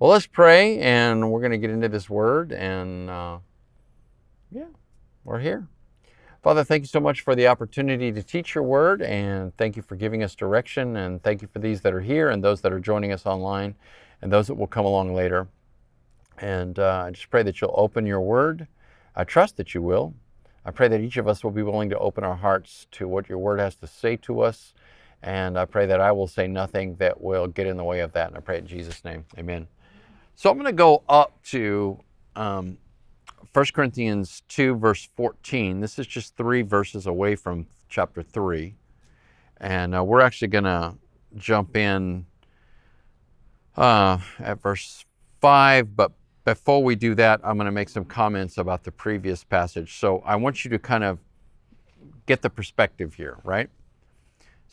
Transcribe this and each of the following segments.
Well, let's pray, and we're going to get into this word, and uh, yeah, we're here. Father, thank you so much for the opportunity to teach your word, and thank you for giving us direction, and thank you for these that are here and those that are joining us online, and those that will come along later. And uh, I just pray that you'll open your word. I trust that you will. I pray that each of us will be willing to open our hearts to what your word has to say to us. And I pray that I will say nothing that will get in the way of that. And I pray in Jesus' name. Amen. So I'm going to go up to um, 1 Corinthians 2, verse 14. This is just three verses away from chapter 3. And uh, we're actually going to jump in uh, at verse 5. But before we do that, I'm going to make some comments about the previous passage. So I want you to kind of get the perspective here, right?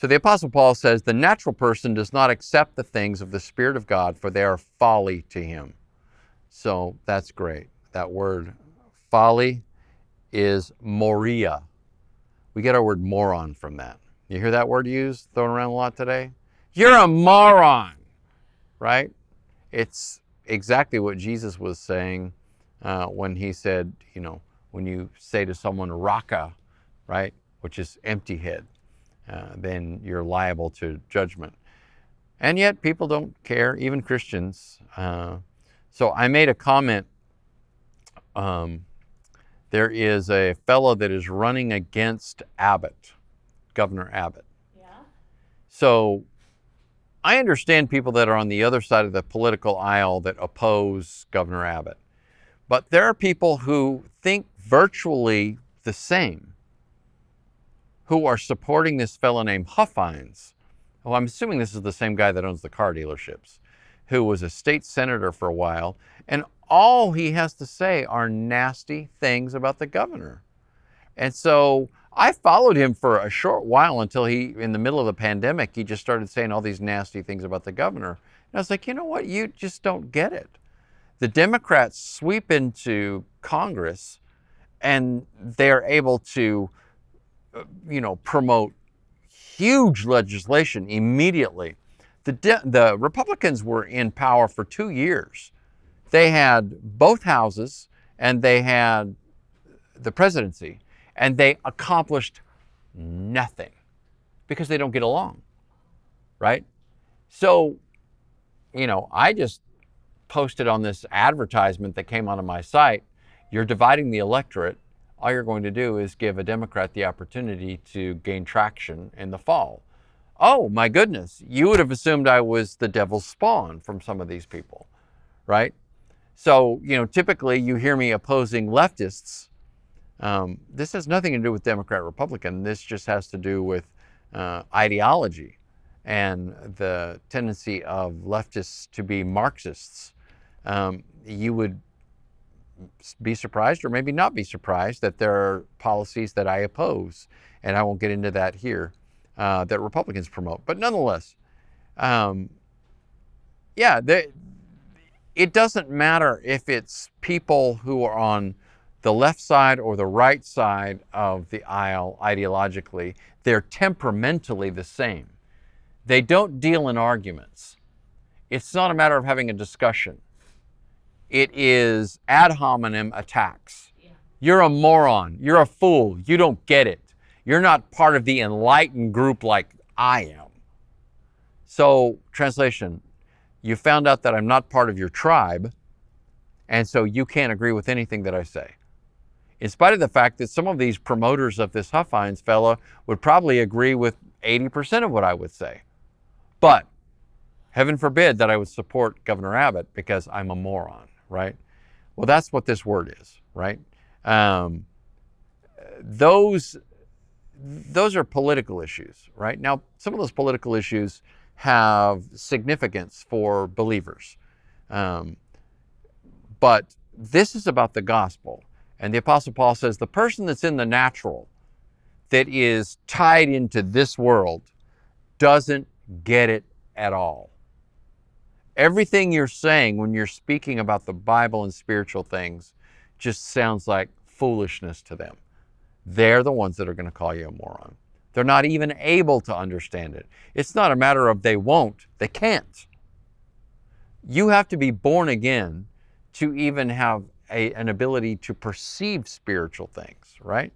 So the Apostle Paul says, The natural person does not accept the things of the Spirit of God, for they are folly to him. So that's great. That word folly is moria. We get our word moron from that. You hear that word used, thrown around a lot today? You're a moron, right? It's exactly what Jesus was saying uh, when he said, you know, when you say to someone raka, right, which is empty head uh, then you're liable to judgment. And yet, people don't care, even Christians. Uh, so I made a comment. Um, there is a fellow that is running against Abbott, Governor Abbott. Yeah. So I understand people that are on the other side of the political aisle that oppose Governor Abbott. But there are people who think virtually the same who are supporting this fellow named Huffines. Well, I'm assuming this is the same guy that owns the car dealerships, who was a state senator for a while, and all he has to say are nasty things about the governor. And so I followed him for a short while until he, in the middle of the pandemic, he just started saying all these nasty things about the governor. And I was like, you know what? You just don't get it. The Democrats sweep into Congress and they're able to you know, promote huge legislation immediately. The, de- the Republicans were in power for two years. They had both houses and they had the presidency, and they accomplished nothing because they don't get along, right? So, you know, I just posted on this advertisement that came onto my site you're dividing the electorate all you're going to do is give a Democrat the opportunity to gain traction in the fall. Oh my goodness, you would have assumed I was the devil's spawn from some of these people, right? So, you know, typically you hear me opposing leftists. Um, this has nothing to do with Democrat Republican. This just has to do with uh, ideology and the tendency of leftists to be Marxists. Um, you would be surprised or maybe not be surprised that there are policies that I oppose, and I won't get into that here, uh, that Republicans promote. But nonetheless, um, yeah, it doesn't matter if it's people who are on the left side or the right side of the aisle ideologically, they're temperamentally the same. They don't deal in arguments. It's not a matter of having a discussion it is ad hominem attacks. Yeah. You're a moron. You're a fool. You don't get it. You're not part of the enlightened group like I am. So, translation, you found out that I'm not part of your tribe, and so you can't agree with anything that I say. In spite of the fact that some of these promoters of this Huffines fella would probably agree with 80% of what I would say. But heaven forbid that I would support Governor Abbott because I'm a moron right? Well, that's what this word is, right? Um, those those are political issues, right? Now, some of those political issues have significance for believers, um, but this is about the gospel. And the Apostle Paul says the person that's in the natural, that is tied into this world, doesn't get it at all. Everything you're saying when you're speaking about the Bible and spiritual things just sounds like foolishness to them. They're the ones that are going to call you a moron. They're not even able to understand it. It's not a matter of they won't, they can't. You have to be born again to even have a, an ability to perceive spiritual things, right?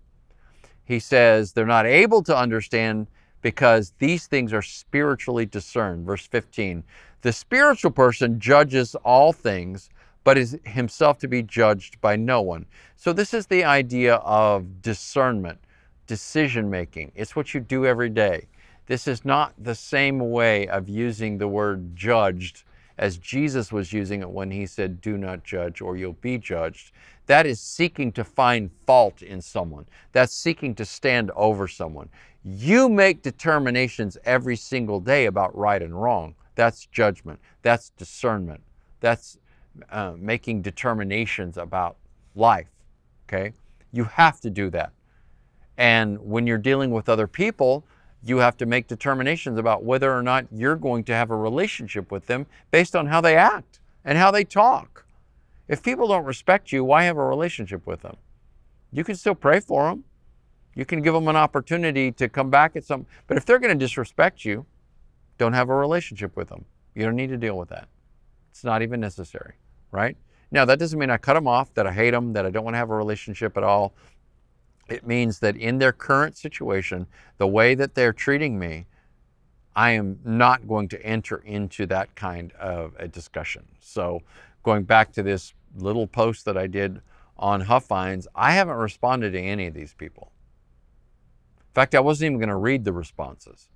He says they're not able to understand because these things are spiritually discerned. Verse 15 The spiritual person judges all things, but is himself to be judged by no one. So, this is the idea of discernment, decision making. It's what you do every day. This is not the same way of using the word judged as Jesus was using it when he said, Do not judge or you'll be judged. That is seeking to find fault in someone. That's seeking to stand over someone. You make determinations every single day about right and wrong. That's judgment. That's discernment. That's uh, making determinations about life. Okay? You have to do that. And when you're dealing with other people, you have to make determinations about whether or not you're going to have a relationship with them based on how they act and how they talk. If people don't respect you, why have a relationship with them? You can still pray for them. You can give them an opportunity to come back at some, but if they're going to disrespect you, don't have a relationship with them. You don't need to deal with that. It's not even necessary, right? Now, that doesn't mean I cut them off, that I hate them, that I don't want to have a relationship at all. It means that in their current situation, the way that they're treating me, I am not going to enter into that kind of a discussion. So, going back to this little post that I did on Huffines, I haven't responded to any of these people. In fact, I wasn't even going to read the responses,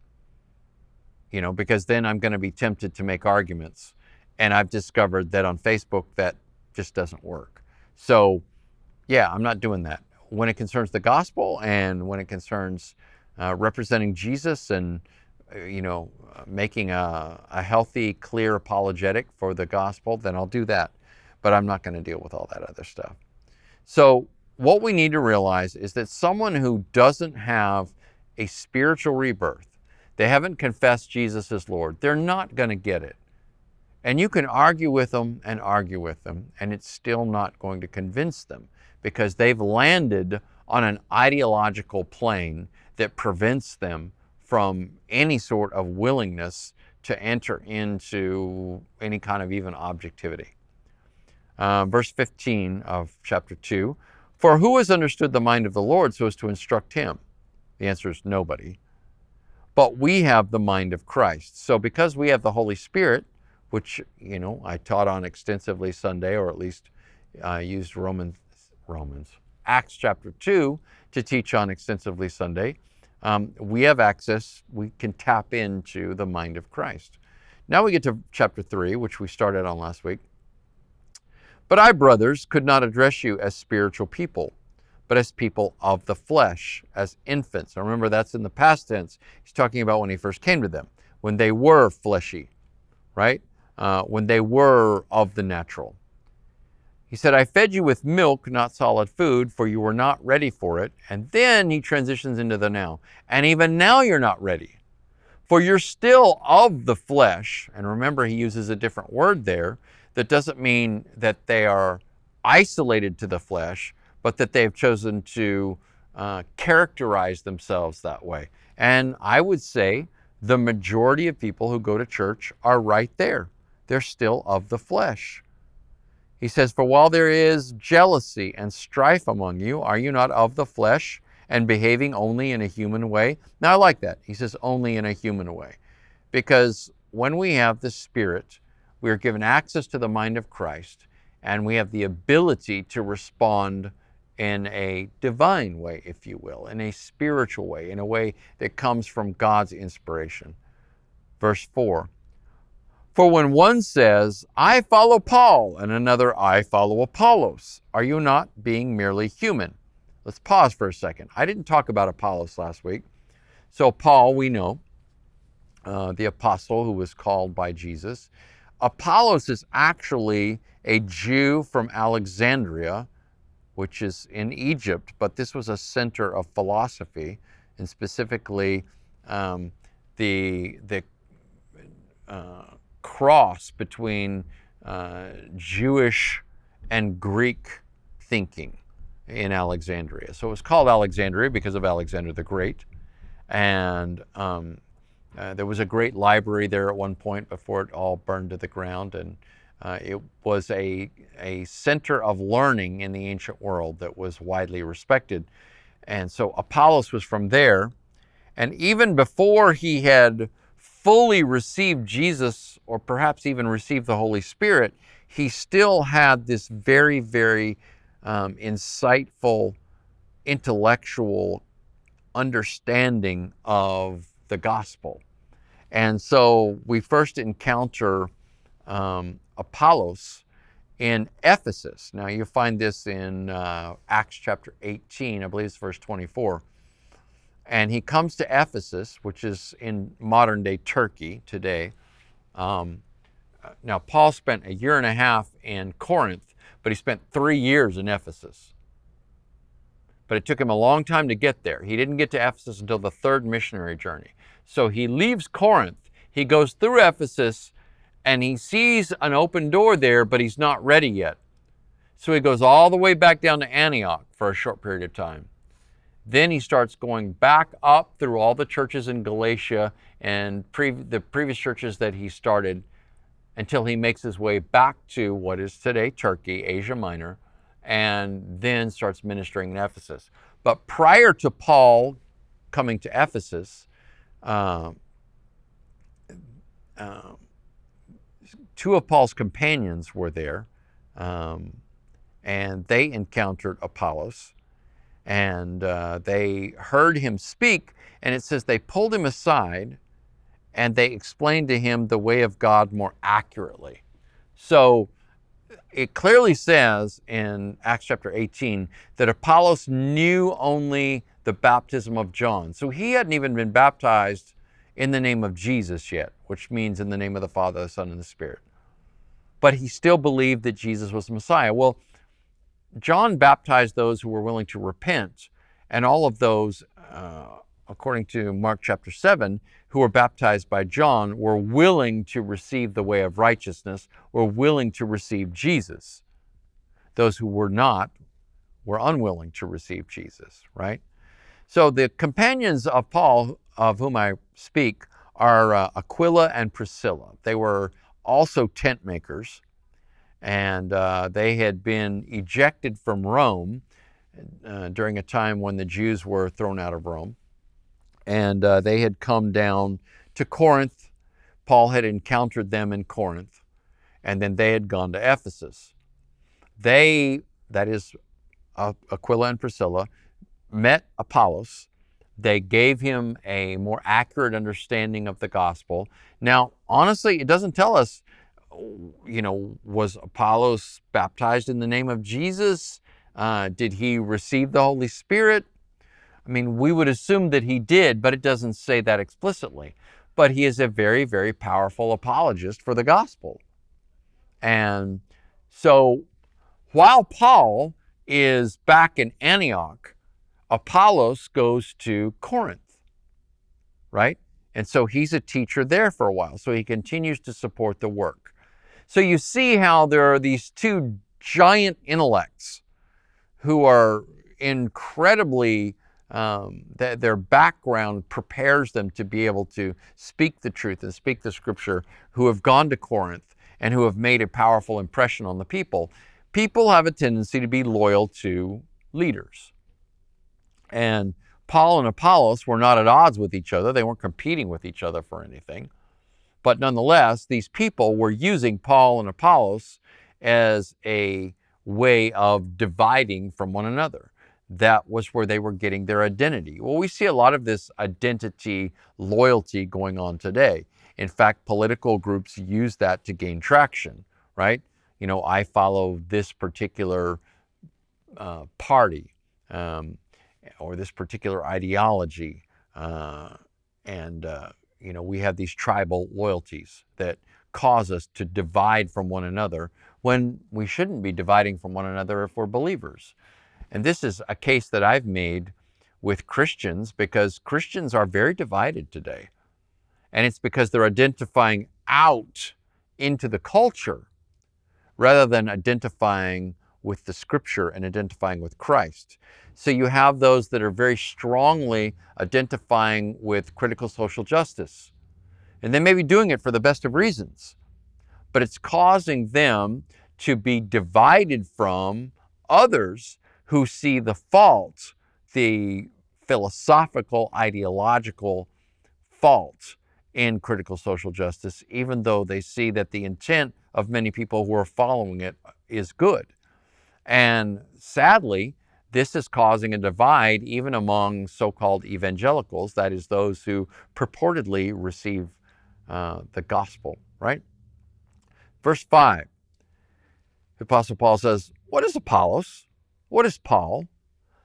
you know, because then I'm going to be tempted to make arguments. And I've discovered that on Facebook that just doesn't work. So, yeah, I'm not doing that when it concerns the gospel and when it concerns uh, representing Jesus and Uh, you know uh, making a, a, healthy, clear apologetic for the gospel, then I'll do that. But I'm not going to deal with all that other stuff. So what we need to realize is that someone who doesn't have a spiritual rebirth, they haven't confessed Jesus as Lord, they're not going to get it. And you can argue with them and argue with them, and it's still not going to convince them because they've landed on an ideological plane that prevents them from any sort of willingness to enter into any kind of even objectivity. Uh, verse 15 of chapter 2 For who has understood the mind of the Lord so as to instruct him? The answer is nobody. But we have the mind of Christ. So, because we have the Holy Spirit, which, you know, I taught on extensively Sunday, or at least uh, used Romans Romans. Acts chapter 2 to teach on extensively Sunday. Um, we have access, we can tap into the mind of Christ. Now we get to chapter 3, which we started on last week. But I, brothers, could not address you as spiritual people, but as people of the flesh, as infants. Now remember, that's in the past tense. He's talking about when he first came to them, when they were fleshy, right? Uh, when they were of the natural. He said, I fed you with milk, not solid food, for you were not ready for it. And then he transitions into the now. And even now you're not ready. For you're still of the flesh. And remember, he uses a different word there that doesn't mean that they are isolated to the flesh, but that they've chosen to uh, characterize themselves that way. And I would say the majority of people who go to church are right there. They're still of the flesh. He says, For while there is jealousy and strife among you, are you not of the flesh and behaving only in a human way? Now, I like that. He says, only in a human way. Because when we have the Spirit, we are given access to the mind of Christ, and we have the ability to respond in a divine way, if you will, in a spiritual way, in a way that comes from God's inspiration. Verse 4 for when one says, I follow Paul, and another, I follow Apollos, are you not being merely human? Let's pause for a second. I didn't talk about Apollos last week. So, Paul, we know, uh, the apostle who was called by Jesus. Apollos is actually a Jew from Alexandria, which is in Egypt, but this was a center of philosophy, and specifically um, the, the uh, cross between uh, Jewish and Greek thinking in Alexandria. So it was called Alexandria because of Alexander the Great. And um, uh, there was a great library there at one point before it all burned to the ground. And Uh, it was a, a center of learning in the ancient world that was widely respected. And so Apollos was from there. And even before he had fully received Jesus, or perhaps even received the Holy Spirit, he still had this very, very um, insightful, intellectual understanding of the gospel. And so we first encounter um, Apollos in Ephesus. Now you find this in uh, Acts chapter 18, I believe it's verse 24. And he comes to Ephesus, which is in modern day Turkey today. Um, now, Paul spent a year and a half in Corinth, but he spent three years in Ephesus. But it took him a long time to get there. He didn't get to Ephesus until the third missionary journey. So he leaves Corinth, he goes through Ephesus, and he sees an open door there, but he's not ready yet. So he goes all the way back down to Antioch for a short period of time. Then he starts going back up through all the churches in Galatia and pre- the previous churches that he started until he makes his way back to what is today Turkey, Asia Minor, and then starts ministering in Ephesus. But prior to Paul coming to Ephesus, um, um, two of Paul's companions were there, um, and they encountered Apollos, and uh, they heard him speak. And it says they pulled him aside and they explained to him the way of God more accurately. So it clearly says in Acts chapter 18 that Apollos knew only the baptism of John. So he hadn't even been baptized in the name of Jesus yet, which means in the name of the Father, the Son, and the Spirit. But he still believed that Jesus was the Messiah. Well, John baptized those who were willing to repent, and all of those, uh, according to Mark chapter 7, who were baptized by John were willing to receive the way of righteousness, were willing to receive Jesus. Those who were not were unwilling to receive Jesus, right? So the companions of Paul, of whom I speak, are uh, Aquila and Priscilla. They were also tent makers, and uh, they had been ejected from Rome uh, during a time when the Jews were thrown out of Rome and uh, they had come down to Corinth. Paul had encountered them in Corinth, and then they had gone to Ephesus. They, that is uh, Aquila and Priscilla, met Apollos. They gave him a more accurate understanding of the gospel. Now, honestly, it doesn't tell us, you know, was Apollos baptized in the name of Jesus? Uh, did he receive the Holy Spirit? I mean, we would assume that he did, but it doesn't say that explicitly. But he is a very, very powerful apologist for the gospel. And so while Paul is back in Antioch, Apollos goes to Corinth, right? And so he's a teacher there for a while. So he continues to support the work. So you see how there are these two giant intellects who are incredibly um, th- their background prepares them to be able to speak the truth and speak the scripture, who have gone to Corinth and who have made a powerful impression on the people. People have a tendency to be loyal to leaders. And Paul and Apollos were not at odds with each other, they weren't competing with each other for anything. But nonetheless, these people were using Paul and Apollos as a way of dividing from one another that was where they were getting their identity. Well, we see a lot of this identity loyalty going on today. In fact, political groups use that to gain traction, right? You know, I follow this particular uh, party um, or this particular ideology. Uh, and, uh, you know, we have these tribal loyalties that cause us to divide from one another when we shouldn't be dividing from one another if we're believers. And this is a case that I've made with Christians because Christians are very divided today. And it's because they're identifying out into the culture rather than identifying with the scripture and identifying with Christ. So you have those that are very strongly identifying with critical social justice. And they may be doing it for the best of reasons. but it's causing them to be divided from others who see the fault, the philosophical, ideological fault in critical social justice, even though they see that the intent of many people who are following it is good. And sadly, this is causing a divide even among so called evangelicals, that is, those who purportedly receive uh, the gospel, right? Verse 5, the Apostle Paul says, What is Apollos? What is Paul?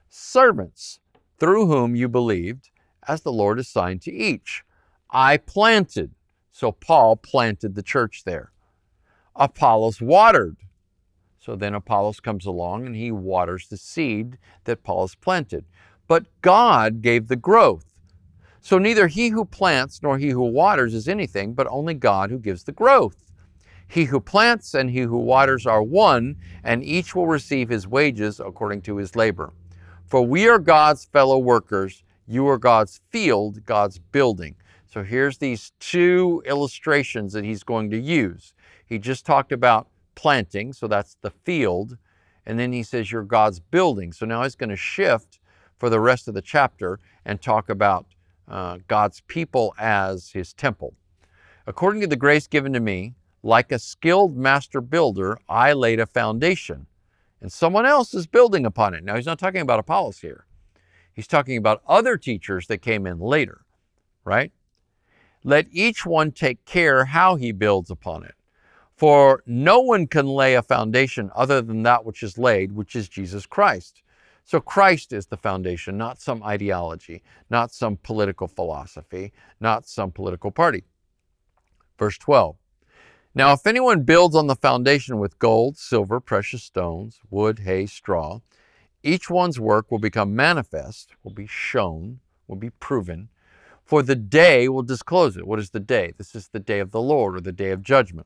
Servants through whom you believed, as the Lord assigned to each. I planted. So Paul planted the church there. Apollos watered. So then Apollos comes along and he waters the seed that Paul has planted. But God gave the growth. So neither he who plants nor he who waters is anything, but only God who gives the growth. He who plants and he who waters are one, and each will receive his wages according to his labor. For we are God's fellow workers. You are God's field, God's building. So here's these two illustrations that he's going to use. He just talked about planting, so that's the field. And then he says, You're God's building. So now he's going to shift for the rest of the chapter and talk about uh, God's people as his temple. According to the grace given to me, like a skilled master builder, I laid a foundation and someone else is building upon it. Now, he's not talking about Apollos here. He's talking about other teachers that came in later, right? Let each one take care how he builds upon it. For no one can lay a foundation other than that which is laid, which is Jesus Christ. So Christ is the foundation, not some ideology, not some political philosophy, not some political party. Verse 12 now, if anyone builds on the foundation with gold, silver, precious stones, wood, hay, straw, each one's work will become manifest, will be shown, will be proven, for the day will disclose it. What is the day? This is the day of the Lord or the day of judgment,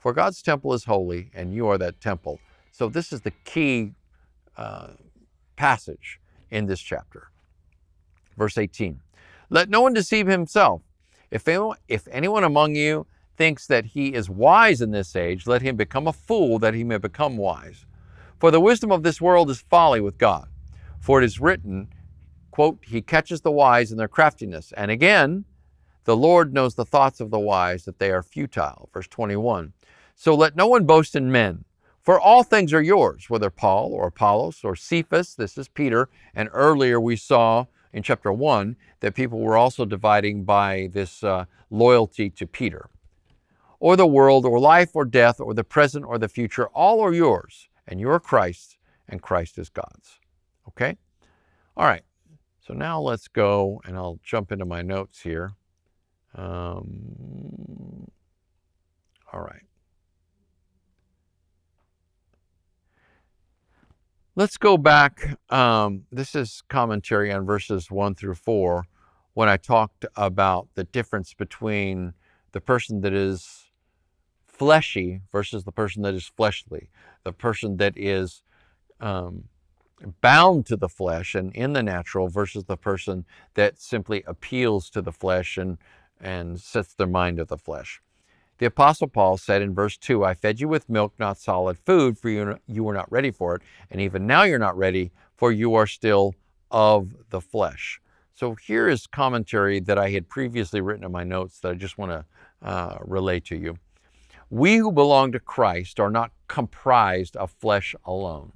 for God's temple is holy, and you are that temple. So, this is the key uh, passage in this chapter. Verse 18 Let no one deceive himself. If anyone, if anyone among you thinks that he is wise in this age, let him become a fool that he may become wise. For the wisdom of this world is folly with God. For it is written, quote, He catches the wise in their craftiness. And again, the Lord knows the thoughts of the wise, that they are futile. Verse 21. So let no one boast in men, for all things are yours, whether Paul or Apollos or Cephas, this is Peter, and earlier we saw in chapter 1 that people were also dividing by this uh, loyalty to Peter or the world, or life, or death, or the present, or the future, all are yours, and you are Christ, and Christ is God's. Okay? All right. So now let's go, and I'll jump into my notes here. Um, all right. Let's go back. Um, this is commentary on verses 1 through 4 when I talked about the difference between the person that is fleshy versus the person that is fleshly, the person that is um, bound to the flesh and in the natural versus the person that simply appeals to the flesh and, and sets their mind to the flesh. The Apostle Paul said in verse 2, I fed you with milk, not solid food, for you, you were not ready for it. And even now you're not ready, for you are still of the flesh. So here is commentary that I had previously written in my notes that I just want to uh, relay to you. We who belong to Christ are not comprised of flesh alone.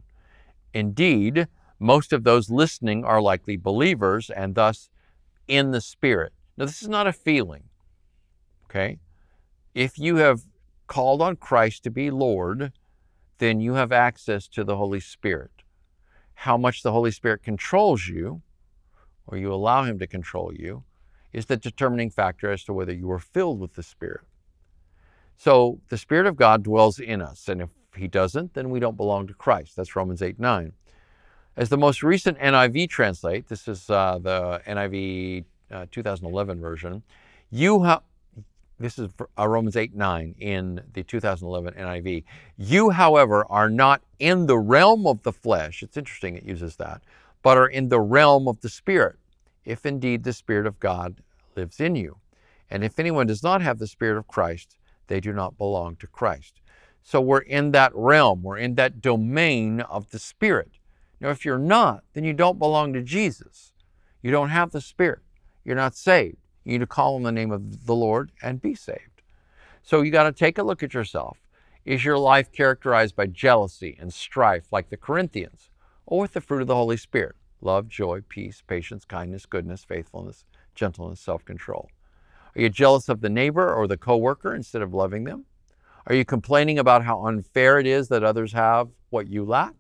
Indeed, most of those listening are likely believers and thus in the Spirit. Now, this is not a feeling, okay? If you have called on Christ to be Lord, then you have access to the Holy Spirit. How much the Holy Spirit controls you, or you allow Him to control you, is the determining factor as to whether you are filled with the Spirit. So the Spirit of God dwells in us. And if He doesn't, then we don't belong to Christ. That's Romans 8 9. As the most recent NIV translate, this is uh, the NIV uh, 2011 version, you have. This is uh, Romans 8 9 in the 2011 NIV. You, however, are not in the realm of the flesh. It's interesting it uses that, but are in the realm of the Spirit, if indeed the Spirit of God lives in you. And if anyone does not have the Spirit of Christ, they do not belong to Christ. So we're in that realm, we're in that domain of the Spirit. Now, if you're not, then you don't belong to Jesus. You don't have the Spirit. You're not saved. You need to call on the name of the Lord and be saved. So you got to take a look at yourself. Is your life characterized by jealousy and strife like the Corinthians, or with the fruit of the Holy Spirit? Love, joy, peace, patience, kindness, goodness, faithfulness, gentleness, self control. Are you jealous of the neighbor or the coworker instead of loving them? Are you complaining about how unfair it is that others have what you lack?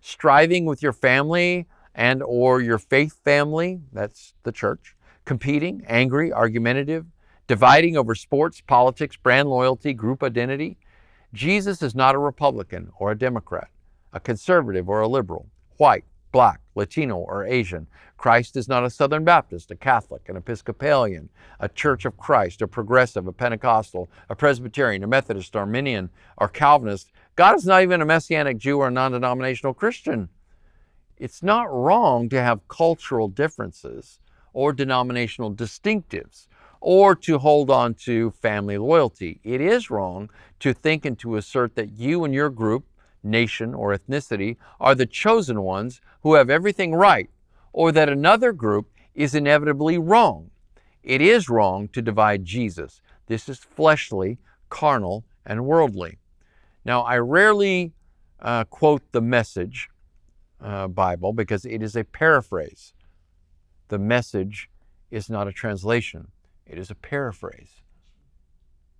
Striving with your family and or your faith family, that's the church, competing, angry, argumentative, dividing over sports, politics, brand loyalty, group identity. Jesus is not a Republican or a Democrat, a conservative or a liberal, white, black, Latino, or Asian. Christ is not a Southern Baptist, a Catholic, an Episcopalian, a Church of Christ, a Progressive, a Pentecostal, a Presbyterian, a Methodist, Arminian, or Calvinist. God is not even a Messianic Jew or a non denominational Christian. It's not wrong to have cultural differences or denominational distinctives or to hold on to family loyalty. It is wrong to think and to assert that you and your group nation, or ethnicity are the chosen ones who have everything right, or that another group is inevitably wrong. It is wrong to divide Jesus. This is fleshly, carnal, and worldly. Now, I rarely uh, quote the message uh, Bible because it is a paraphrase. The message is not a translation, it is a paraphrase.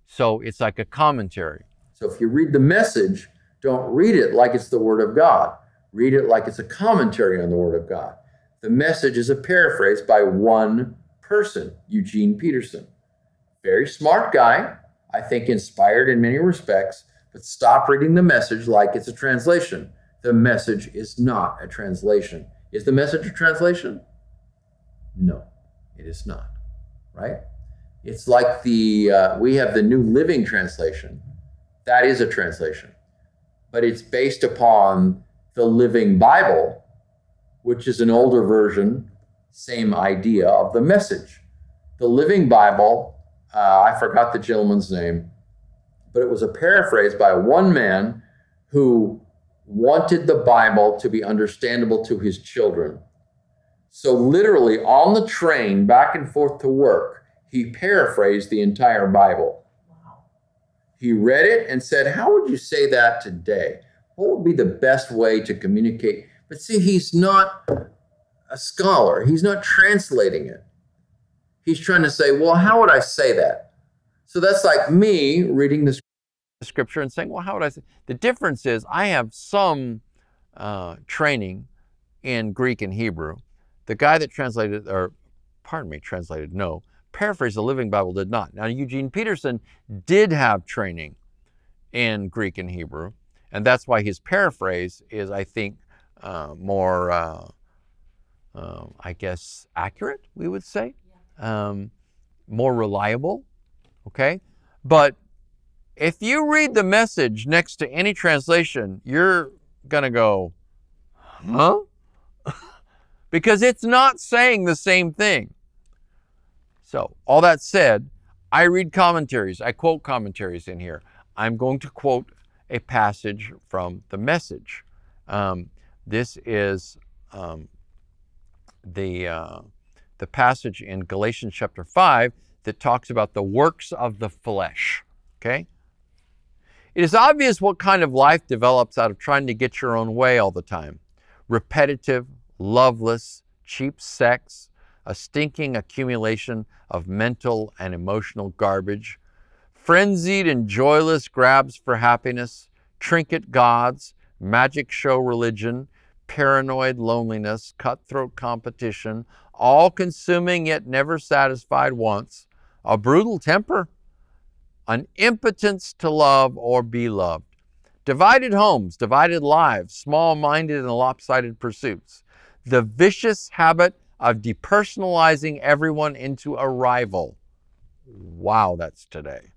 So it's like a commentary. So if you read the message, don't read it like it's the Word of God. Read it like it's a commentary on the Word of God. The message is a paraphrase by one person, Eugene Peterson. Very smart guy, I think inspired in many respects, but stop reading the message like it's a translation. The message is not a translation. Is the message a translation? No, it is not. Right? It's like the, uh, we have the New Living Translation. That is a translation but it's based upon the Living Bible, which is an older version, same idea of the message. The Living Bible, uh, I forgot the gentleman's name, but it was a paraphrase by one man who wanted the Bible to be understandable to his children. So, literally, on the train back and forth to work, he paraphrased the entire Bible. He read it and said, How would you say that today? What would be the best way to communicate? But see, he's not a scholar, he's not translating it. He's trying to say, Well, how would I say that? So that's like me reading the scripture and saying, Well, how would I say? The difference is I have some uh, training in Greek and Hebrew. The guy that translated, or pardon me, translated, no, paraphrase the Living Bible did not. Now, Eugene Peterson did have training in Greek and Hebrew, and that's why his paraphrase is, I think, uh, more, uh, uh, I guess, accurate, we would say, um, more reliable. Okay? But if you read the message next to any translation, you're going to go, huh? Because it's not saying the same thing. So, all that said, I read commentaries, I quote commentaries in here. I'm going to quote a passage from the message. Um, this is um, the, uh, the passage in Galatians chapter 5 that talks about the works of the flesh. Okay? It is obvious what kind of life develops out of trying to get your own way all the time repetitive, loveless, cheap sex, a stinking accumulation of mental and emotional garbage, frenzied and joyless grabs for happiness, trinket gods, magic show religion, paranoid loneliness, cutthroat competition, all consuming yet never satisfied wants, a brutal temper, an impotence to love or be loved. Divided homes, divided lives, small minded and lopsided pursuits. The vicious habit of depersonalizing everyone into a rival. Wow, that's today.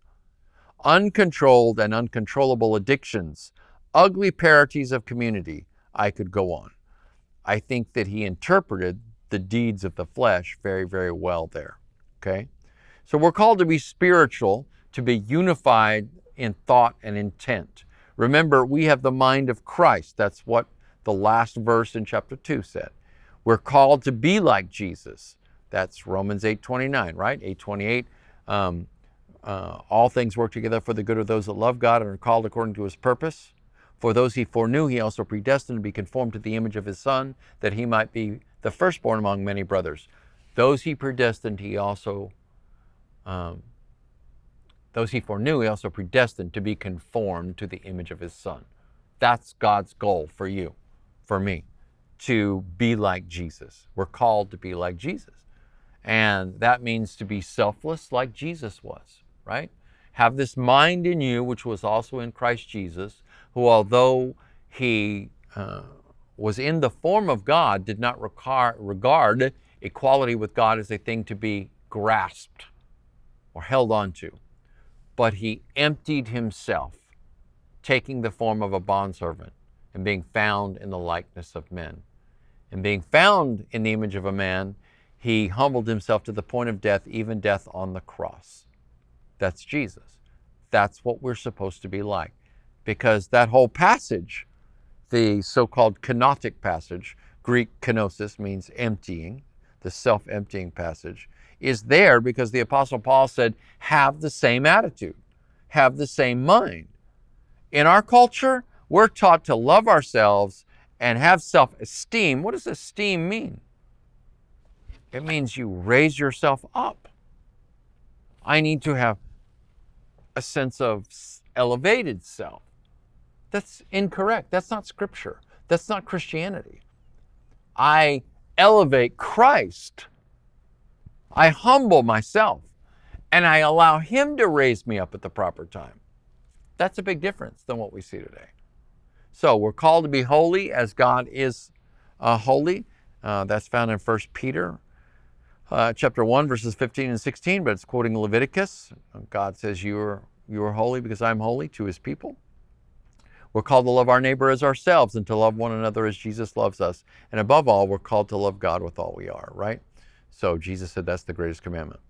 Uncontrolled and uncontrollable addictions, ugly parities of community. I could go on. I think that he interpreted the deeds of the flesh very, very well there. Okay? So we're called to be spiritual, to be unified in thought and intent. Remember, we have the mind of Christ. That's what the last verse in chapter 2 said. We're called to be like Jesus. That's Romans 8:29, right? 8:28. Um, uh, all things work together for the good of those that love God and are called according to His purpose. For those He foreknew, He also predestined to be conformed to the image of His Son, that He might be the firstborn among many brothers. Those He predestined, He also um, those He foreknew, He also predestined to be conformed to the image of His Son. That's God's goal for you, for me to be like Jesus. We're called to be like Jesus. And that means to be selfless like Jesus was, right? Have this mind in you, which was also in Christ Jesus, who, although he uh, was in the form of God, did not regard equality with God as a thing to be grasped or held onto. But he emptied himself, taking the form of a bondservant and being found in the likeness of men. And being found in the image of a man, he humbled himself to the point of death, even death on the cross. That's Jesus. That's what we're supposed to be like. Because that whole passage, the so called kenotic passage, Greek kenosis means emptying, the self emptying passage, is there because the Apostle Paul said, have the same attitude, have the same mind. In our culture, we're taught to love ourselves and have self esteem. What does esteem mean? It means you raise yourself up. I need to have a sense of elevated self. That's incorrect. That's not scripture. That's not Christianity. I elevate Christ. I humble myself and I allow Him to raise me up at the proper time. That's a big difference than what we see today. So we're called to be holy as God is uh, holy. Uh, that's found in 1 Peter uh, chapter 1, verses 15 and 16, but it's quoting Leviticus. God says, you are, you are holy because I'm holy to his people. We're called to love our neighbor as ourselves and to love one another as Jesus loves us. And above all, we're called to love God with all we are, right? So Jesus said that's the greatest commandment.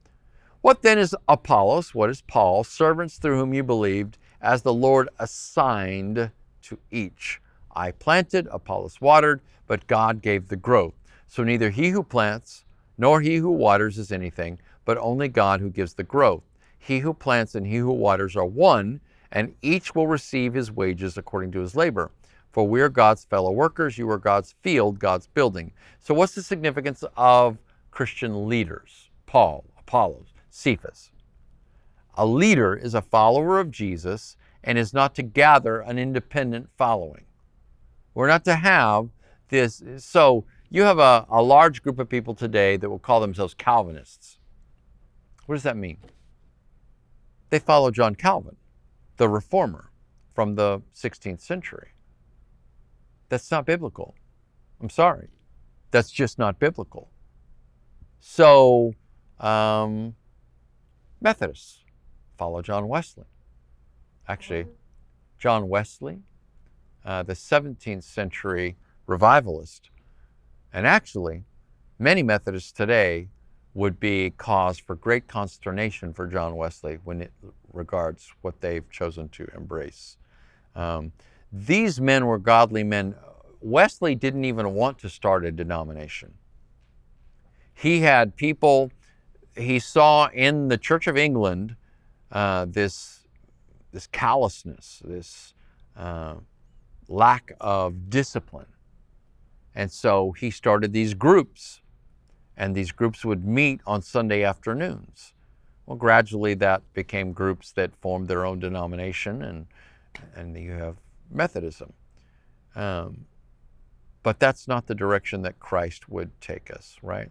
What then is Apollos? What is Paul? Servants through whom you believed, as the Lord assigned to each. I planted, Apollos watered, but God gave the growth. So neither he who plants nor he who waters is anything, but only God who gives the growth. He who plants and he who waters are one, and each will receive his wages according to his labor. For we are God's fellow workers, you are God's field, God's building. So, what's the significance of Christian leaders? Paul, Apollos, Cephas. A leader is a follower of Jesus and is not to gather an independent following. We're not to have this. So you have a, a large group of people today that will call themselves Calvinists. What does that mean? They follow John Calvin, the reformer from the 16th century. That's not biblical. I'm sorry. That's just not biblical. So, um, Methodists follow John Wesley actually, John Wesley, uh, the 17th century revivalist. And actually, many Methodists today would be cause for great consternation for John Wesley when it regards what they've chosen to embrace. Um, these men were godly men. Wesley didn't even want to start a denomination. He had people, he saw in the Church of England uh, this this callousness, this uh, lack of discipline. And so he started these groups, and these groups would meet on Sunday afternoons. Well, gradually that became groups that formed their own denomination, and, and you have Methodism. Um, but that's not the direction that Christ would take us, right?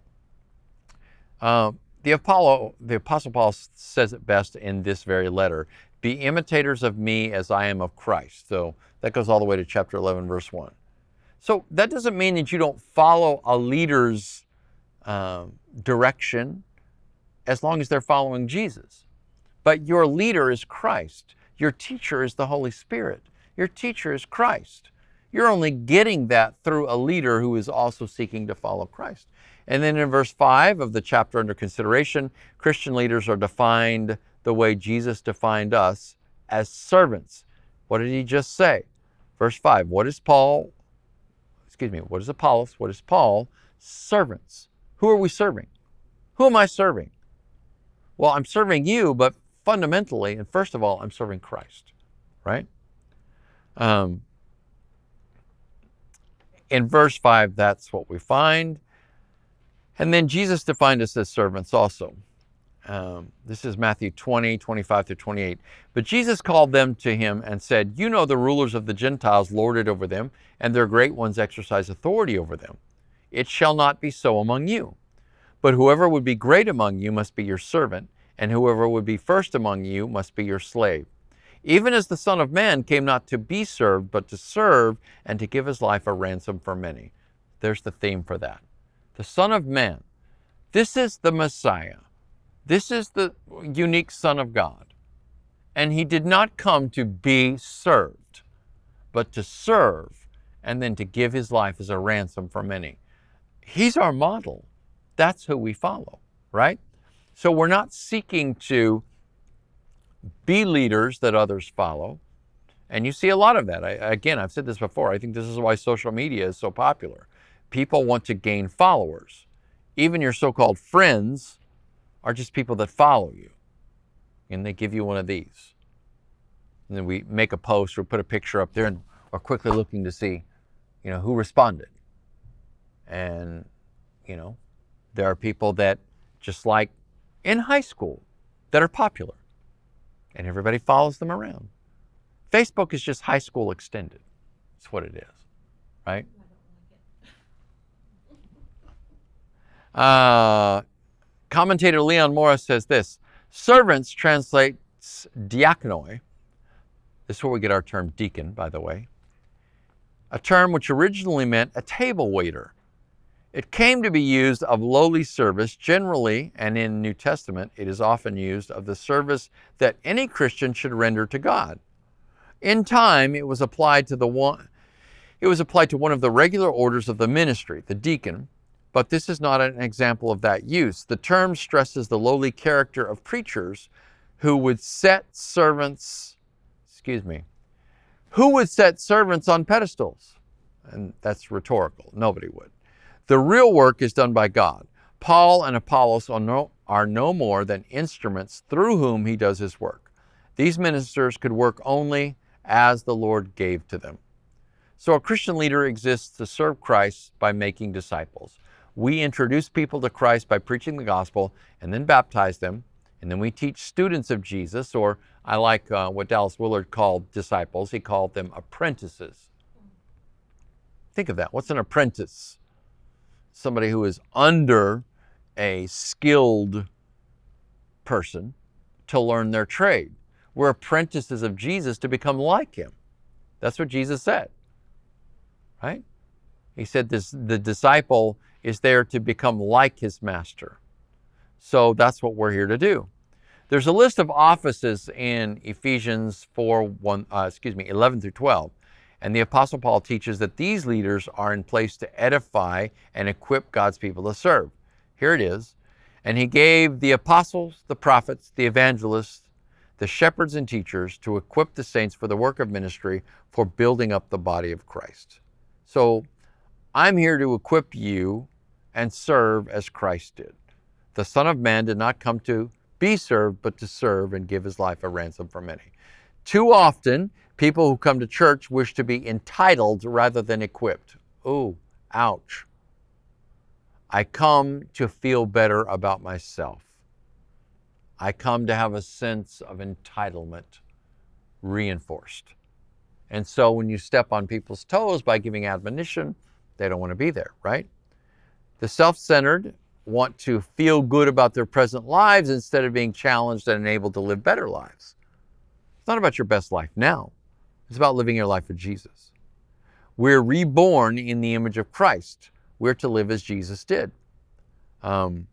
Uh, the Apollo, the Apostle Paul says it best in this very letter be imitators of me as I am of Christ. So that goes all the way to chapter 11, verse 1. So that doesn't mean that you don't follow a leader's um, direction as long as they're following Jesus. But your leader is Christ. Your teacher is the Holy Spirit. Your teacher is Christ. You're only getting that through a leader who is also seeking to follow Christ. And then in verse 5 of the chapter under consideration, Christian leaders are defined the way Jesus defined us as servants. What did he just say? Verse 5 What is Paul? Excuse me, what is Apollos? What is Paul? Servants. Who are we serving? Who am I serving? Well, I'm serving you, but fundamentally, and first of all, I'm serving Christ, right? Um, in verse 5, that's what we find. And then Jesus defined us as servants also. Um, this is Matthew 20, 25 through 28. But Jesus called them to him and said, You know the rulers of the Gentiles lord it over them, and their great ones exercise authority over them. It shall not be so among you. But whoever would be great among you must be your servant, and whoever would be first among you must be your slave. Even as the Son of Man came not to be served, but to serve and to give his life a ransom for many. There's the theme for that. The Son of Man. This is the Messiah this is the unique Son of God. And he did not come to be served, but to serve and then to give his life as a ransom for many. He's our model. That's who we follow, right? So we're not seeking to be leaders that others follow. And you see a lot of that. I, again, I've said this before. I think this is why social media is so popular. People want to gain followers. Even your so called friends are just people that follow you. And they give you one of these. And then we make a post or put a picture up there and are quickly looking to see, you know, who responded. And, you know, there are people that just like in high school that are popular. And everybody follows them around. Facebook is just high school extended. That's what it is, right? Uh, Commentator Leon Morris says this Servants translates diakonoi. This is where we get our term deacon, by the way. A term which originally meant a table waiter. It came to be used of lowly service generally, and in New Testament, it is often used of the service that any Christian should render to God. In time, it was applied to the one. It was applied to one of the regular orders of the ministry, the deacon, but this is not an example of that use. The term stresses the lowly character of preachers who would set servants, excuse me, who would set servants on pedestals? And that's rhetorical. Nobody would. The real work is done by God. Paul and Apollos are no, are no more than instruments through whom he does his work. These ministers could work only as the Lord gave to them. So a Christian leader exists to serve Christ by making disciples we introduce people to Christ by preaching the gospel and then baptize them. And then we teach students of Jesus, or I like uh, what Dallas Willard called disciples. He called them apprentices. Think of that. What's an apprentice? Somebody who is under a skilled person to learn their trade. We're apprentices of Jesus to become like him. That's what Jesus said. Right? He said this the disciple is there to become like his master. So that's what we're here to do. There's a list of offices in Ephesians 4, 1, uh, excuse me, 11 through 12. And the Apostle Paul teaches that these leaders are in place to edify and equip God's people to serve. Here it is. And he gave the apostles, the prophets, the evangelists, the shepherds, and teachers to equip the saints for the work of ministry for building up the body of Christ. So I'm here to equip you and serve as Christ did. The Son of Man did not come to be served, but to serve and give his life a ransom for many. Too often, people who come to church wish to be entitled rather than equipped. Ooh, ouch. I come to feel better about myself. I come to have a sense of entitlement reinforced. And so when you step on people's toes by giving admonition, they don't want to be there, right? The self centered want to feel good about their present lives instead of being challenged and enabled to live better lives. It's not about your best life now, it's about living your life for Jesus. We're reborn in the image of Christ. We're to live as Jesus did. Um,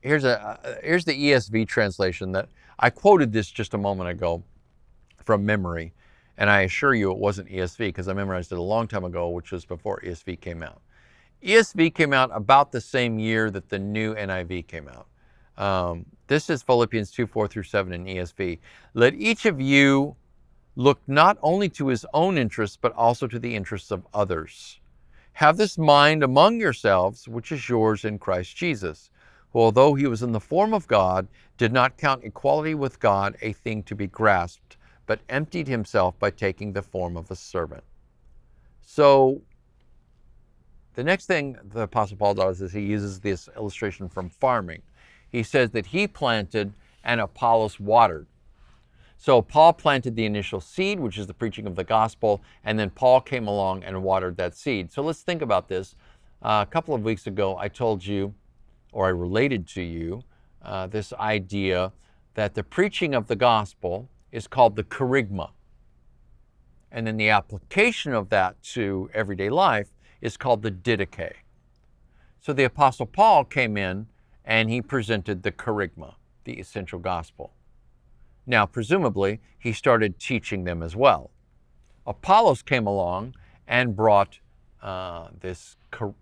here's a here's the ESV translation that I quoted this just a moment ago from memory, and I assure you it wasn't ESV because I memorized it a long time ago, which was before ESV came out. ESV came out about the same year that the new NIV came out. Um, this is Philippians 2 4 through 7 in ESV. Let each of you look not only to his own interests, but also to the interests of others. Have this mind among yourselves, which is yours in Christ Jesus who, although he was in the form of God, did not count equality with God a thing to be grasped, but emptied himself by taking the form of a servant. So, the next thing the Apostle Paul does is he uses this illustration from farming. He says that he planted and Apollos watered. So, Paul planted the initial seed, which is the preaching of the gospel, and then Paul came along and watered that seed. So, let's think about this. Uh, a couple of weeks ago, I told you or I related to you uh, this idea that the preaching of the gospel is called the kerygma. And then the application of that to everyday life is called the didache. So the Apostle Paul came in and he presented the kerygma, the essential gospel. Now, presumably, he started teaching them as well. Apollos came along and brought uh, this,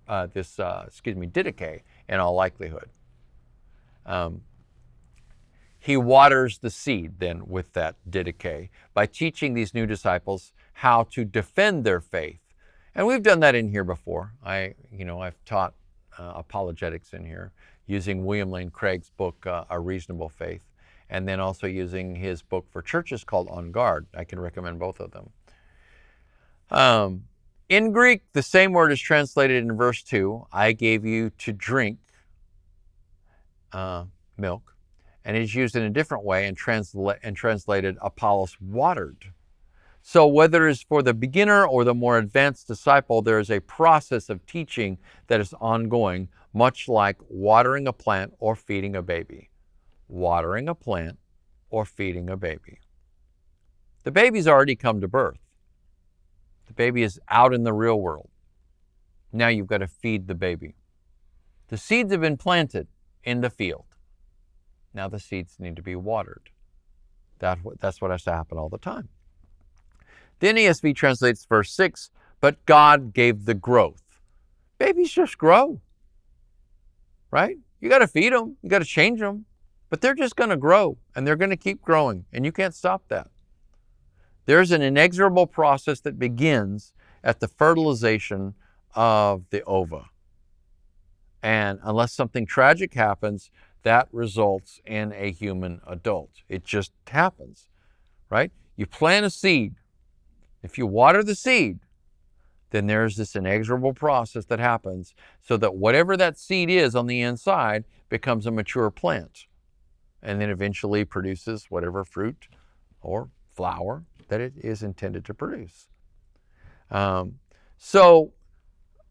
uh, this uh, excuse me, didache, in all likelihood. Um, he waters the seed then with that didache by teaching these new disciples how to defend their faith. And we've done that in here before. I, you know, I've taught uh, apologetics in here using William Lane Craig's book, uh, A Reasonable Faith, and then also using his book for churches called On Guard. I can recommend both of them. Um, in Greek, the same word is translated in verse 2 I gave you to drink uh, milk, and is used in a different way and, transla- and translated Apollos watered. So, whether it's for the beginner or the more advanced disciple, there is a process of teaching that is ongoing, much like watering a plant or feeding a baby. Watering a plant or feeding a baby. The baby's already come to birth. The baby is out in the real world. Now you've got to feed the baby. The seeds have been planted in the field. Now the seeds need to be watered. That, that's what has to happen all the time. Then ESV translates verse 6 but God gave the growth. Babies just grow, right? You got to feed them, you got to change them, but they're just going to grow and they're going to keep growing, and you can't stop that. There's an inexorable process that begins at the fertilization of the ova. And unless something tragic happens, that results in a human adult. It just happens, right? You plant a seed. If you water the seed, then there's this inexorable process that happens so that whatever that seed is on the inside becomes a mature plant and then eventually produces whatever fruit or flower that it is intended to produce. Um, so,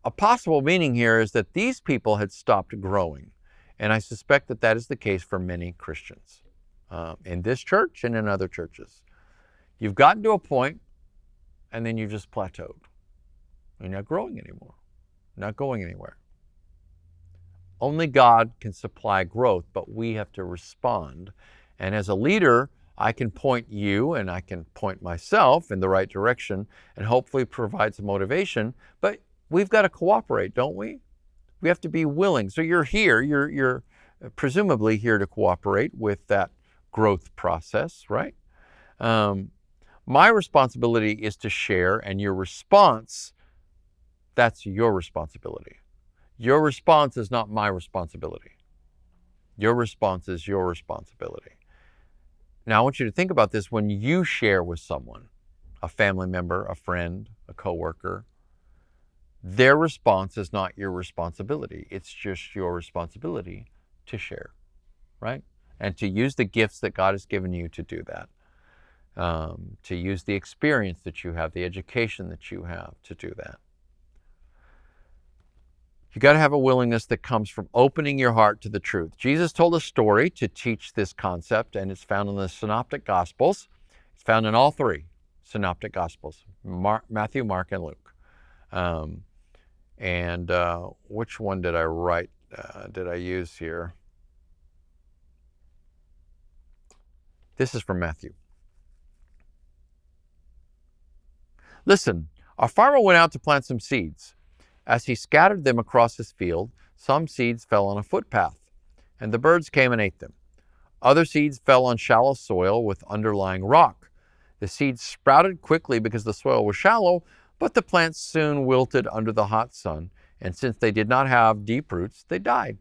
a possible meaning here is that these people had stopped growing. And I suspect that that is the case for many Christians um, in this church and in other churches. You've gotten to a point and then you've just plateaued. You're not growing anymore, not going anywhere. Only God can supply growth, but we have to respond. And as a leader, I can point you and I can point myself in the right direction and hopefully provide some motivation. But we've got to cooperate, don't we? We have to be willing. So you're here, you're, you're presumably here to cooperate with that growth process, right? Um, my responsibility is to share, and your response, that's your responsibility. Your response is not my responsibility. Your response is your responsibility. Now, I want you to think about this when you share with someone, a family member, a friend, a coworker. Their response is not your responsibility. It's just your responsibility to share, right? And to use the gifts that God has given you to do that. Um, to use the experience that you have, the education that you have to do that. You got to have a willingness that comes from opening your heart to the truth. Jesus told a story to teach this concept, and it's found in the Synoptic Gospels. It's found in all three Synoptic Gospels Mar- Matthew, Mark, and Luke. Um, and uh, which one did I write? Uh, did I use here? This is from Matthew. Listen, a farmer went out to plant some seeds. As he scattered them across his field, some seeds fell on a footpath, and the birds came and ate them. Other seeds fell on shallow soil with underlying rock. The seeds sprouted quickly because the soil was shallow, but the plants soon wilted under the hot sun, and since they did not have deep roots, they died.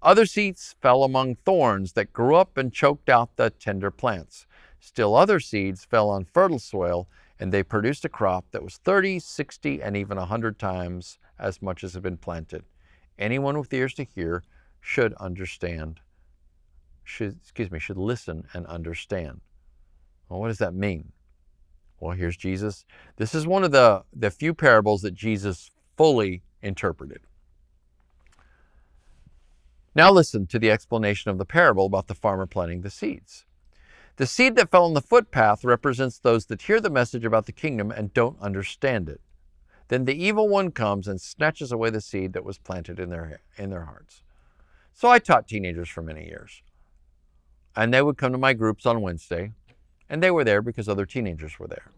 Other seeds fell among thorns that grew up and choked out the tender plants. Still other seeds fell on fertile soil, and they produced a crop that was 30, 60, and even 100 times as much as had been planted. Anyone with ears to hear should understand, should, excuse me, should listen and understand. Well, what does that mean? Well, here's Jesus. This is one of the, the few parables that Jesus fully interpreted. Now listen to the explanation of the parable about the farmer planting the seeds. The seed that fell on the footpath represents those that hear the message about the kingdom and don't understand it. Then the evil one comes and snatches away the seed that was planted in their, in their hearts. So I taught teenagers for many years. And they would come to my groups on Wednesday, and they were there because other teenagers were there.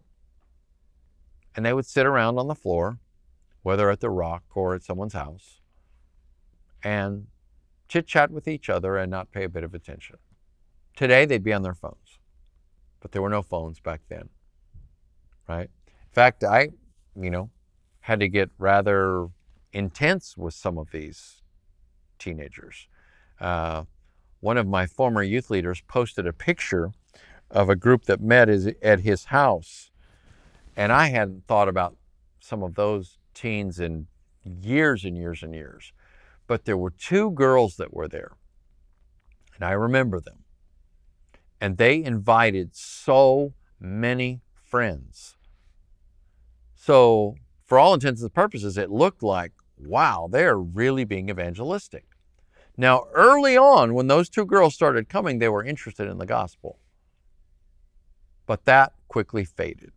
And they would sit around on the floor, whether at the rock or at someone's house, and chit chat with each other and not pay a bit of attention. Today, they'd be on their phones, but there were no phones back then, right? In fact, I, you know, had to get rather intense with some of these teenagers. Uh, one of my former youth leaders posted a picture of a group that met at his house. And I hadn't thought about some of those teens in years and years and years. But there were two girls that were there. And I remember them. And they invited so many friends. So for all intents and purposes, it looked like, wow, they're really being evangelistic. Now, early on, when those two girls started coming, they were interested in the gospel. But that quickly faded.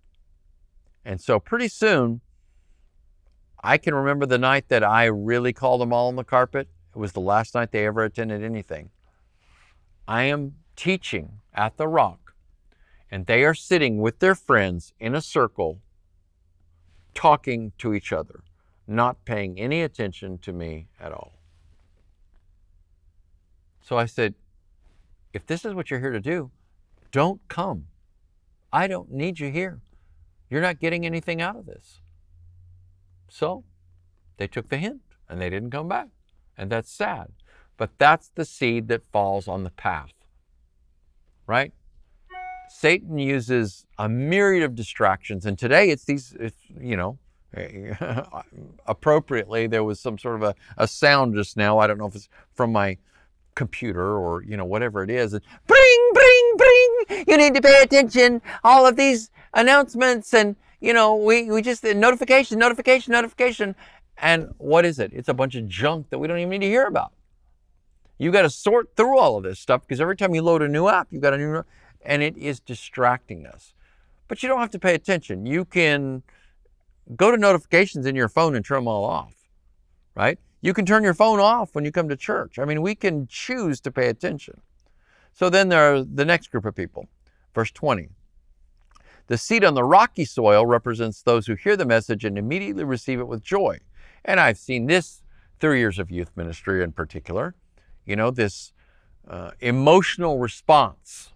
And so, pretty soon, I can remember the night that I really called them all on the carpet. It was the last night they ever attended anything. I am teaching at the Rock, and they are sitting with their friends in a circle talking to each other, not paying any attention to me at all. So I said, if this is what you're here to do, don't come. I don't need you here. You're not getting anything out of this. So they took the hint and they didn't come back. And that's sad. But that's the seed that falls on the path, right? Satan uses a myriad of distractions, and today it's these, it's, you know, appropriately, there was some sort of a, a sound just now. I don't know if it's from my computer or, you know, whatever it is. bring, bring, bring, you need to pay attention. All of these announcements and, you know, we, we just, notification, notification, notification. And what is it? It's a bunch of junk that we don't even need to hear about. You got to sort through all of this stuff because every time you load a new app, you've got a new, and it is distracting us. But you don't have to pay attention. You can go to notifications in your phone and turn them all off, right? You can turn your phone off when you come to church. I mean, we can choose to pay attention. So then there are the next group of people. Verse 20. The seed on the rocky soil represents those who hear the message and immediately receive it with joy. And I've seen this through years of youth ministry in particular. You know, this uh, emotional response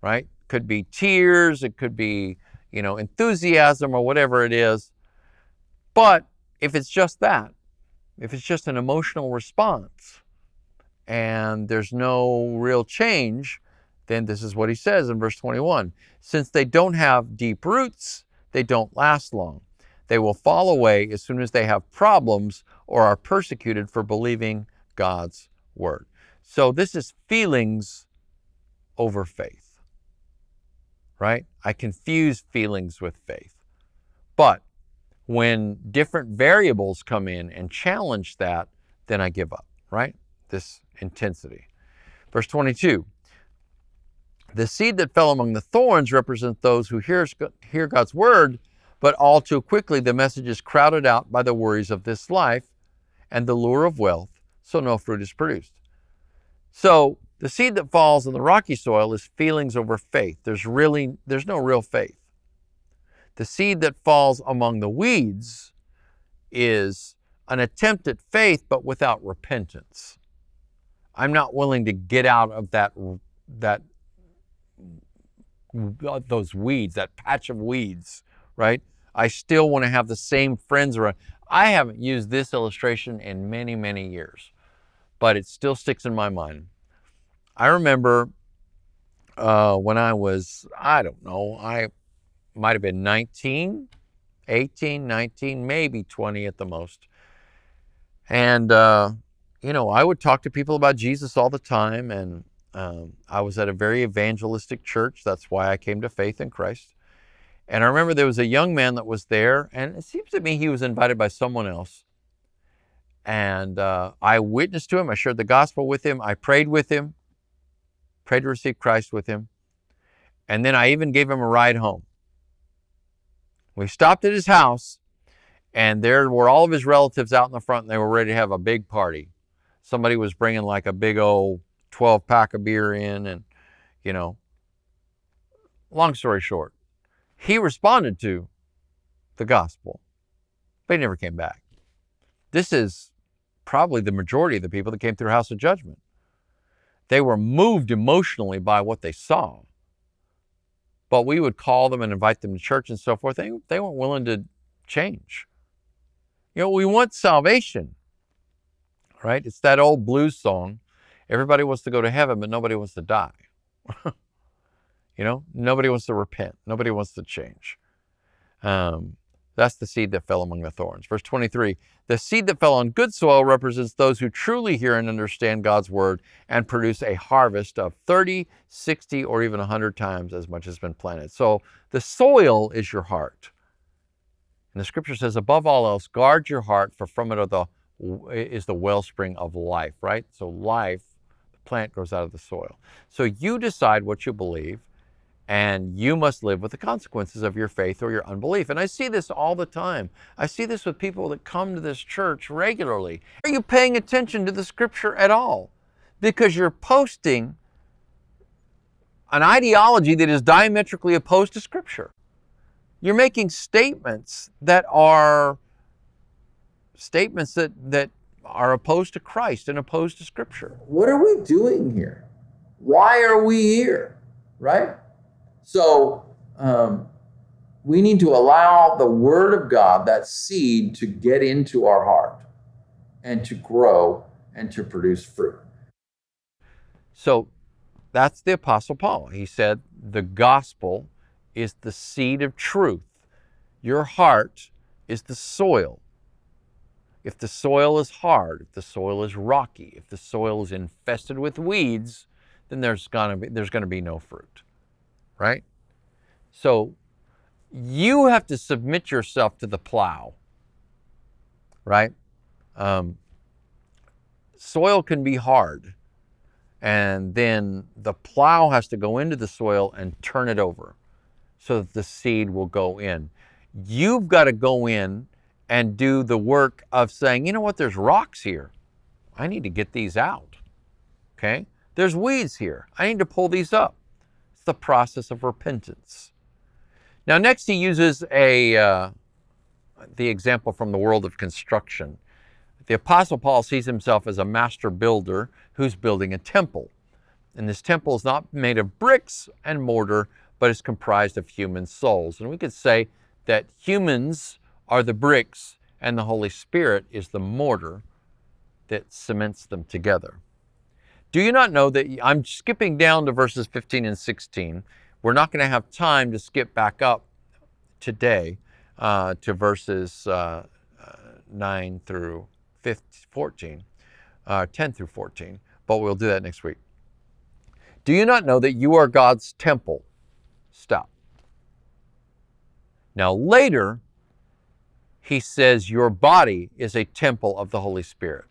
right? Could be tears, it could be, you know, enthusiasm or whatever it is. But if it's just that, if it's just an emotional response and there's no real change, then this is what he says in verse 21 Since they don't have deep roots, they don't last long. They will fall away as soon as they have problems or are persecuted for believing God's word. So this is feelings over faith right? I confuse feelings with faith. But When different variables come in and challenge that, then I give up, right? This intensity. Verse 22 The seed that fell among the thorns represents those who hear, hear God's word, but all too quickly the message is crowded out by the worries of this life and the lure of wealth, so no fruit is produced. So the seed that falls in the rocky soil is feelings over faith. There's really there's no real faith. The seed that falls among the weeds is an attempt at faith but without repentance. I'm not willing to get out of that that those weeds, that patch of weeds, right? I still want to have the same friends around. I haven't used this illustration in many, many years, but it still sticks in my mind. I remember uh, when I was, I don't know, I might have been 19, 18, 19, maybe 20 at the most. And, uh, you know, I would talk to people about Jesus all the time. And um, I was at a very evangelistic church. That's why I came to faith in Christ. And I remember there was a young man that was there, and it seems to me he was invited by someone else. And uh, I witnessed to him, I shared the gospel with him, I prayed with him, prayed to receive Christ with him. And then I even gave him a ride home. We stopped at his house, and there were all of his relatives out in the front, and they were ready to have a big party. Somebody was bringing like a big old 12 pack of beer in, and, you know, long story short, he responded to the gospel, but he never came back. This is probably the majority of the people that came through House of Judgment. They were moved emotionally by what they saw. But we would call them and invite them to church and so forth. They, they weren't willing to change. You know, we want salvation, right? It's that old blues song. Everybody wants to go to heaven, but nobody wants to die. You know, nobody wants to repent. Nobody wants to change. Um, that's the seed that fell among the thorns. Verse 23 The seed that fell on good soil represents those who truly hear and understand God's word and produce a harvest of 30, 60, or even 100 times as much has been planted. So the soil is your heart. And the scripture says, above all else, guard your heart, for from it are the, is the wellspring of life, right? So life, the plant grows out of the soil. So you decide what you believe and you must live with the consequences of your faith or your unbelief. And I see this all the time. I see this with people that come to this church regularly. Are you paying attention to the scripture at all? Because you're posting an ideology that is diametrically opposed to scripture. You're making statements that are statements that, that are opposed to Christ and opposed to scripture. What are we doing here? Why are we here? Right? So um, we need to allow the Word of God, that seed, to get into our heart and to grow and to produce fruit. So that's the Apostle Paul. He said, The gospel is the seed of truth. Your heart is the soil. If the soil is hard, if the soil is rocky, if the soil is infested with weeds, then there's gonna be there's gonna be no fruit right? So you have to submit yourself to the plow, right? Um, soil can be hard, and then the plow has to go into the soil and turn it over so that the seed will go in. You've got to go in and do the work of saying, you know what, there's rocks here. I need to get these out. Okay? There's weeds here. I need to pull these up It's the process of repentance. Now, next he uses a uh, the example from the world of construction. The Apostle Paul sees himself as a master builder who's building a temple. And this temple is not made of bricks and mortar, but is comprised of human souls. And we could say that humans are the bricks and the Holy Spirit is the mortar that cements them together. Do you not know that I'm skipping down to verses 15 and 16? We're not going to have time to skip back up today uh, to verses uh, uh, 9 through 15, 14, uh, 10 through 14, but we'll do that next week. Do you not know that you are God's temple? Stop. Now, later, he says your body is a temple of the Holy Spirit.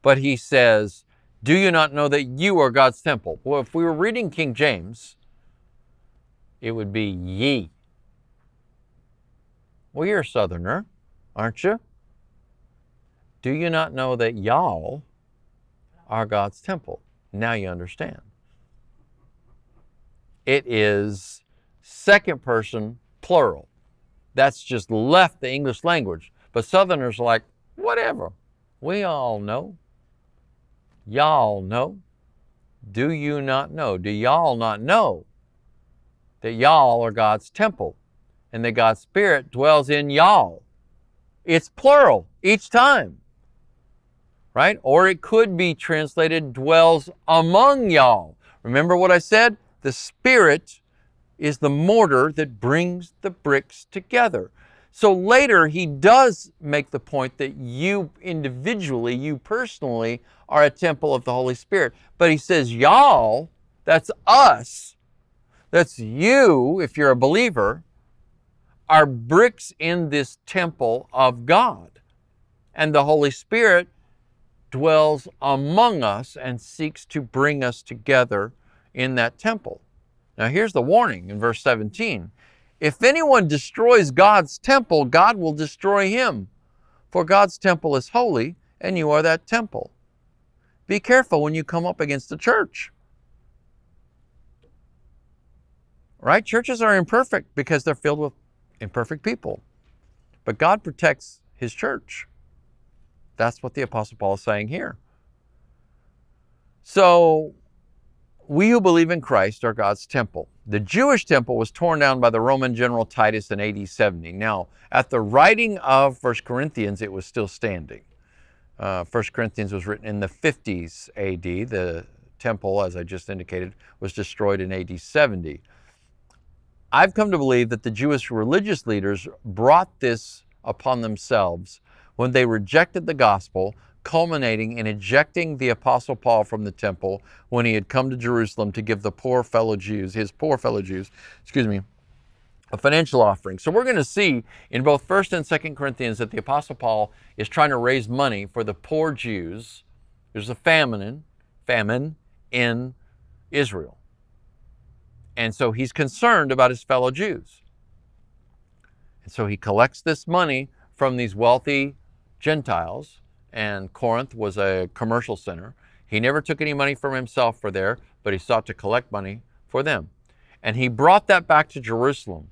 But he says, Do you not know that you are God's temple? Well, if we were reading King James, it would be ye. Well, you're a southerner, aren't you? Do you not know that y'all are God's temple? Now you understand. It is second person plural. That's just left the English language. But Southerners are like, whatever. We all know. Y'all know. Do you not know? Do y'all not know that y'all are God's temple and that God's Spirit dwells in y'all? It's plural each time, right? Or it could be translated dwells among y'all. Remember what I said? The Spirit is the mortar that brings the bricks together. So later, he does make the point that you individually, you personally, are a temple of the Holy Spirit. But he says, y'all, that's us, that's you, if you're a believer, are bricks in this temple of God. And the Holy Spirit dwells among us and seeks to bring us together in that temple. Now, here's the warning in verse 17 If anyone destroys God's temple, God will destroy him. For God's temple is holy, and you are that temple. Be careful when you come up against the church. Right? Churches are imperfect because they're filled with imperfect people. But God protects his church. That's what the Apostle Paul is saying here. So, we who believe in Christ are God's temple. The Jewish temple was torn down by the Roman general Titus in AD 70. Now, at the writing of 1 Corinthians, it was still standing. Uh, 1 Corinthians was written in the 50s AD. The temple, as I just indicated, was destroyed in AD 70. I've come to believe that the Jewish religious leaders brought this upon themselves when they rejected the gospel, culminating in ejecting the Apostle Paul from the temple when he had come to Jerusalem to give the poor fellow Jews, his poor fellow Jews, excuse me, a financial offering. So we're going to see in both 1st and 2nd Corinthians that the Apostle Paul is trying to raise money for the poor Jews. There's a famine, famine in Israel. And so he's concerned about his fellow Jews. And so he collects this money from these wealthy Gentiles and Corinth was a commercial center. He never took any money from himself for there, but he sought to collect money for them. And he brought that back to Jerusalem.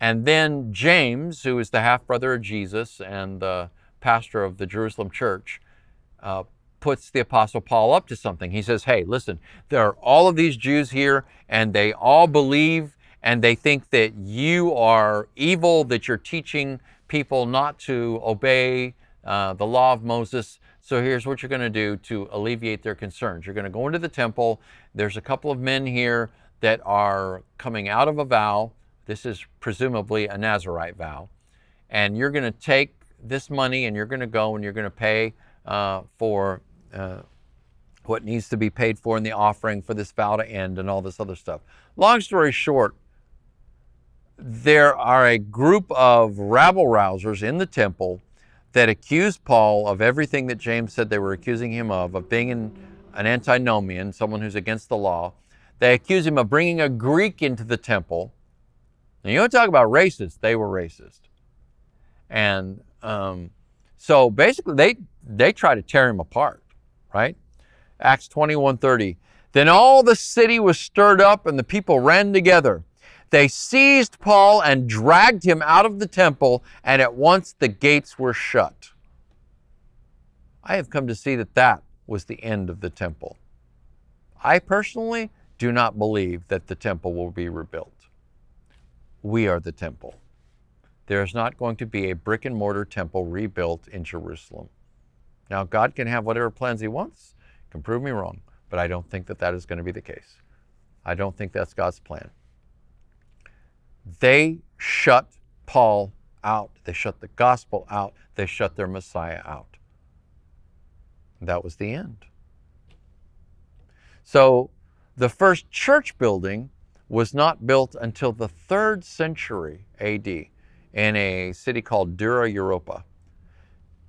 And then James, who is the half brother of Jesus and the pastor of the Jerusalem church, uh, puts the Apostle Paul up to something. He says, Hey, listen, there are all of these Jews here, and they all believe and they think that you are evil, that you're teaching people not to obey uh, the law of Moses. So here's what you're going to do to alleviate their concerns. You're going to go into the temple. There's a couple of men here that are coming out of a vow. This is presumably a Nazarite vow. And you're going to take this money and you're going to go and you're going to pay uh, for uh, what needs to be paid for in the offering for this vow to end and all this other stuff. Long story short, there are a group of rabble rousers in the temple that accused Paul of everything that James said they were accusing him of, of being an, an antinomian, someone who's against the law. They accused him of bringing a Greek into the temple. And you want to talk about racist? They were racist. And um, so basically, they, they try to tear him apart, right? Acts 21 30. Then all the city was stirred up and the people ran together. They seized Paul and dragged him out of the temple, and at once the gates were shut. I have come to see that that was the end of the temple. I personally do not believe that the temple will be rebuilt. We are the temple. There is not going to be a brick and mortar temple rebuilt in Jerusalem. Now, God can have whatever plans He wants, can prove me wrong, but I don't think that that is going to be the case. I don't think that's God's plan. They shut Paul out. They shut the gospel out. They shut their Messiah out. That was the end. So the first church building was not built until the third century AD. in a city called Dura Europos.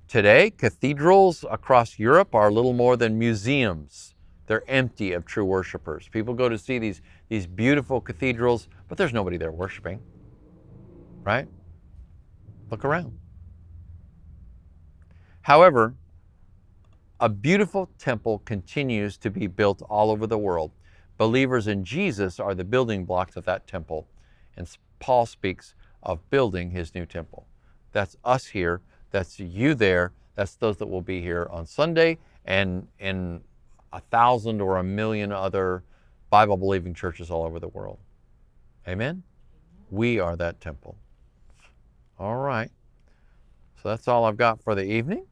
Today, cathedrals across Europe are little more than museums. They're empty of true worshipers. People go to see these, these beautiful cathedrals, but there's nobody there worshiping. Right? Look around. However, a beautiful temple continues to be built all over the world. Believers in Jesus are the building blocks of that temple. And Paul speaks of building his new temple. That's us here that's you there. That's those that will be here on Sunday and in a thousand or a million other Bible believing churches all over the world. Amen? We are that temple. All right. So that's all I've got for the evening.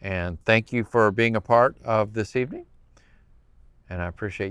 And thank you for being a part of this evening. And I appreciate